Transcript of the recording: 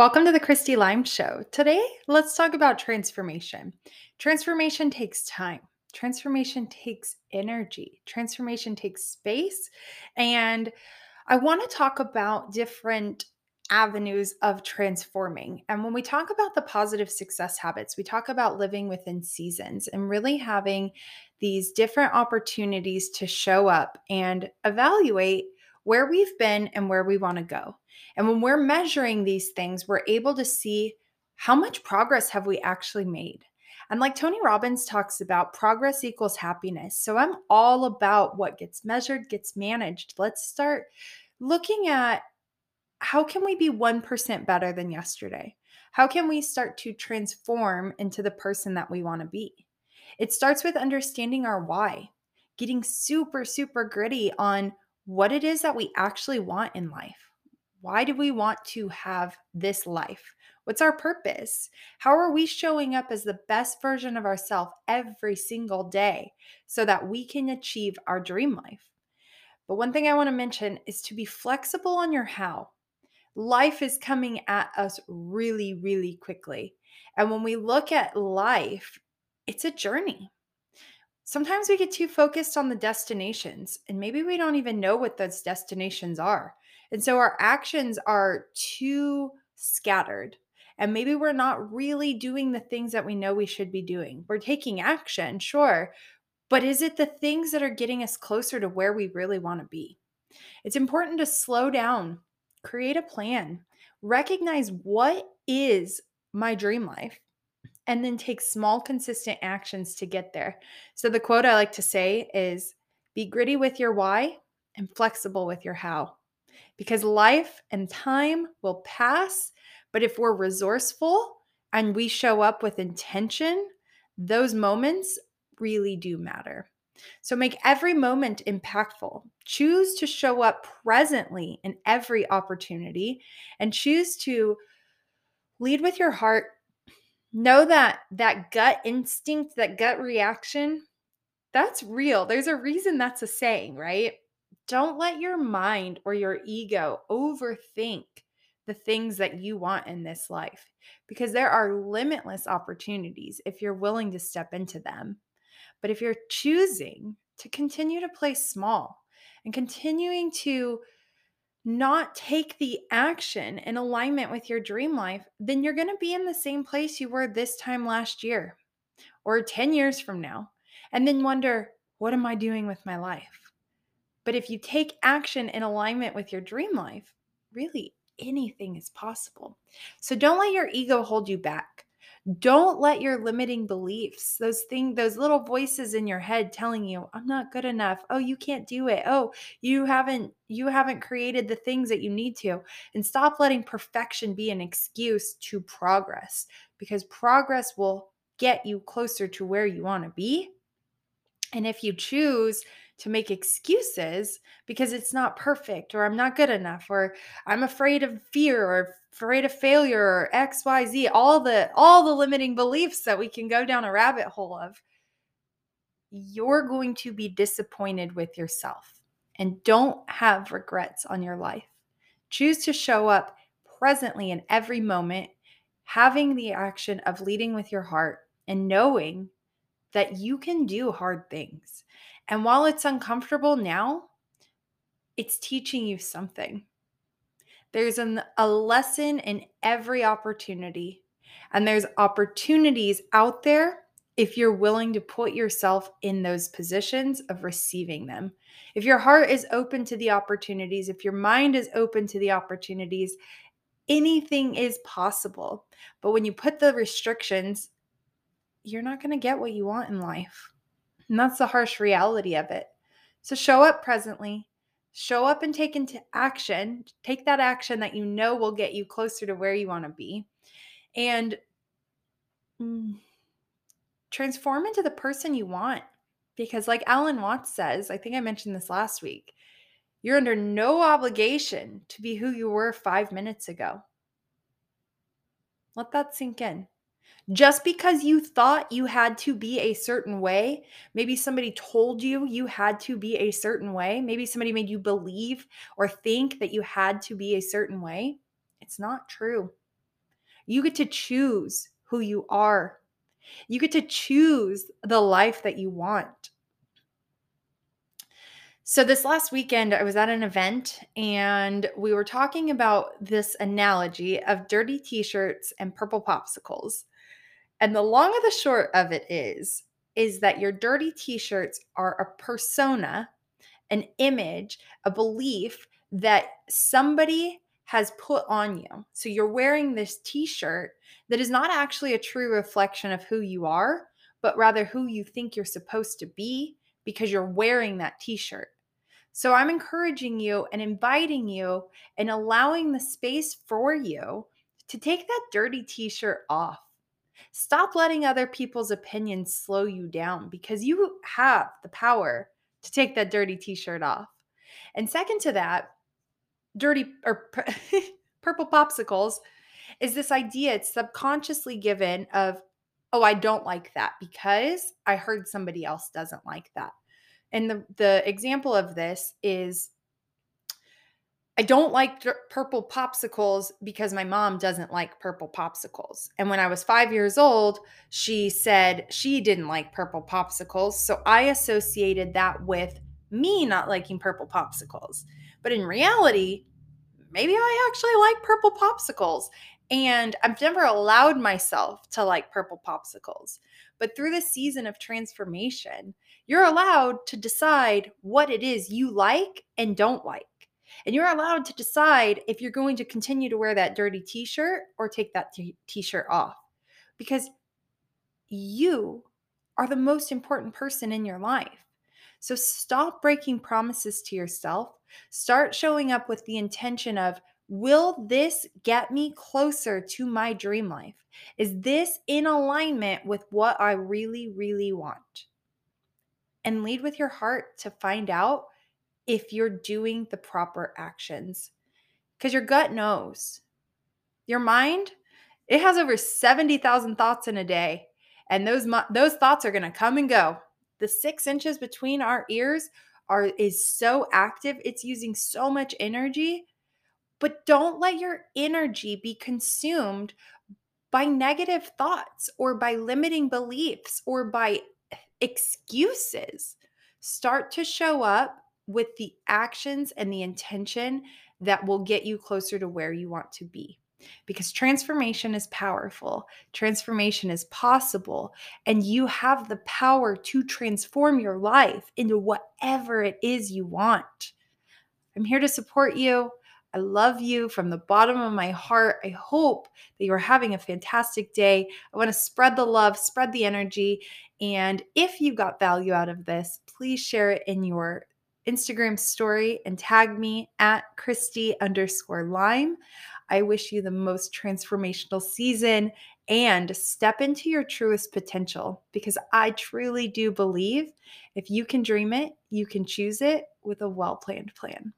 Welcome to the Christy Lime Show. Today, let's talk about transformation. Transformation takes time, transformation takes energy, transformation takes space. And I want to talk about different avenues of transforming. And when we talk about the positive success habits, we talk about living within seasons and really having these different opportunities to show up and evaluate where we've been and where we want to go. And when we're measuring these things, we're able to see how much progress have we actually made. And like Tony Robbins talks about, progress equals happiness. So I'm all about what gets measured, gets managed. Let's start looking at how can we be 1% better than yesterday? How can we start to transform into the person that we want to be? It starts with understanding our why, getting super, super gritty on what it is that we actually want in life. Why do we want to have this life? What's our purpose? How are we showing up as the best version of ourselves every single day so that we can achieve our dream life? But one thing I want to mention is to be flexible on your how. Life is coming at us really, really quickly. And when we look at life, it's a journey sometimes we get too focused on the destinations and maybe we don't even know what those destinations are. And so our actions are too scattered. And maybe we're not really doing the things that we know we should be doing. We're taking action, sure, but is it the things that are getting us closer to where we really want to be? It's important to slow down, create a plan, recognize what is my dream life and then take small, consistent actions to get there. So, the quote I like to say is be gritty with your why and flexible with your how. Because life and time will pass, but if we're resourceful and we show up with intention, those moments really do matter. So make every moment impactful. Choose to show up presently in every opportunity and choose to lead with your heart know that that gut instinct, that gut reaction, that's real. There's a reason that's a saying, right? Don't let your mind or your ego overthink the things that you want in this life because there are limitless opportunities if you're willing to step into them. But if you're choosing to continue to play small and continuing to not take the action in alignment with your dream life, then you're going to be in the same place you were this time last year or 10 years from now, and then wonder, what am I doing with my life? But if you take action in alignment with your dream life, really anything is possible. So don't let your ego hold you back. Don't let your limiting beliefs, those things, those little voices in your head telling you, I'm not good enough. Oh, you can't do it. Oh, you haven't you haven't created the things that you need to. And stop letting perfection be an excuse to progress because progress will get you closer to where you want to be. And if you choose to make excuses because it's not perfect or I'm not good enough or I'm afraid of fear or afraid of failure or XYZ, all the all the limiting beliefs that we can go down a rabbit hole of, you're going to be disappointed with yourself and don't have regrets on your life. Choose to show up presently in every moment, having the action of leading with your heart and knowing that you can do hard things. And while it's uncomfortable now, it's teaching you something. There's an, a lesson in every opportunity, and there's opportunities out there if you're willing to put yourself in those positions of receiving them. If your heart is open to the opportunities, if your mind is open to the opportunities, anything is possible. But when you put the restrictions, you're not going to get what you want in life. And that's the harsh reality of it. So show up presently, show up and take into action, take that action that you know will get you closer to where you want to be, and mm, transform into the person you want. Because, like Alan Watts says, I think I mentioned this last week, you're under no obligation to be who you were five minutes ago. Let that sink in. Just because you thought you had to be a certain way, maybe somebody told you you had to be a certain way, maybe somebody made you believe or think that you had to be a certain way, it's not true. You get to choose who you are. You get to choose the life that you want. So, this last weekend, I was at an event and we were talking about this analogy of dirty t shirts and purple popsicles. And the long of the short of it is, is that your dirty t shirts are a persona, an image, a belief that somebody has put on you. So, you're wearing this t shirt that is not actually a true reflection of who you are, but rather who you think you're supposed to be because you're wearing that t shirt. So I'm encouraging you and inviting you and allowing the space for you to take that dirty t shirt off. Stop letting other people's opinions slow you down because you have the power to take that dirty t shirt off. And second to that, dirty or purple popsicles is this idea it's subconsciously given of, oh, I don't like that because I heard somebody else doesn't like that. And the the example of this is I don't like purple popsicles because my mom doesn't like purple popsicles. And when I was 5 years old, she said she didn't like purple popsicles, so I associated that with me not liking purple popsicles. But in reality, maybe I actually like purple popsicles. And I've never allowed myself to like purple popsicles. But through the season of transformation, you're allowed to decide what it is you like and don't like. And you're allowed to decide if you're going to continue to wear that dirty t shirt or take that t shirt off. Because you are the most important person in your life. So stop breaking promises to yourself. Start showing up with the intention of, will this get me closer to my dream life? Is this in alignment with what I really, really want? and lead with your heart to find out if you're doing the proper actions. Because your gut knows. Your mind, it has over 70,000 thoughts in a day. And those, those thoughts are going to come and go. The six inches between our ears are is so active. It's using so much energy. But don't let your energy be consumed by negative thoughts or by limiting beliefs or by excuses. Start to show up with the actions and the intention that will get you closer to where you want to be. Because transformation is powerful, transformation is possible, and you have the power to transform your life into whatever it is you want. I'm here to support you. I love you from the bottom of my heart. I hope that you're having a fantastic day. I want to spread the love, spread the energy. And if you got value out of this, please share it in your Instagram story and tag me at Christy underscore lime. I wish you the most transformational season and step into your truest potential because I truly do believe if you can dream it, you can choose it with a well planned plan.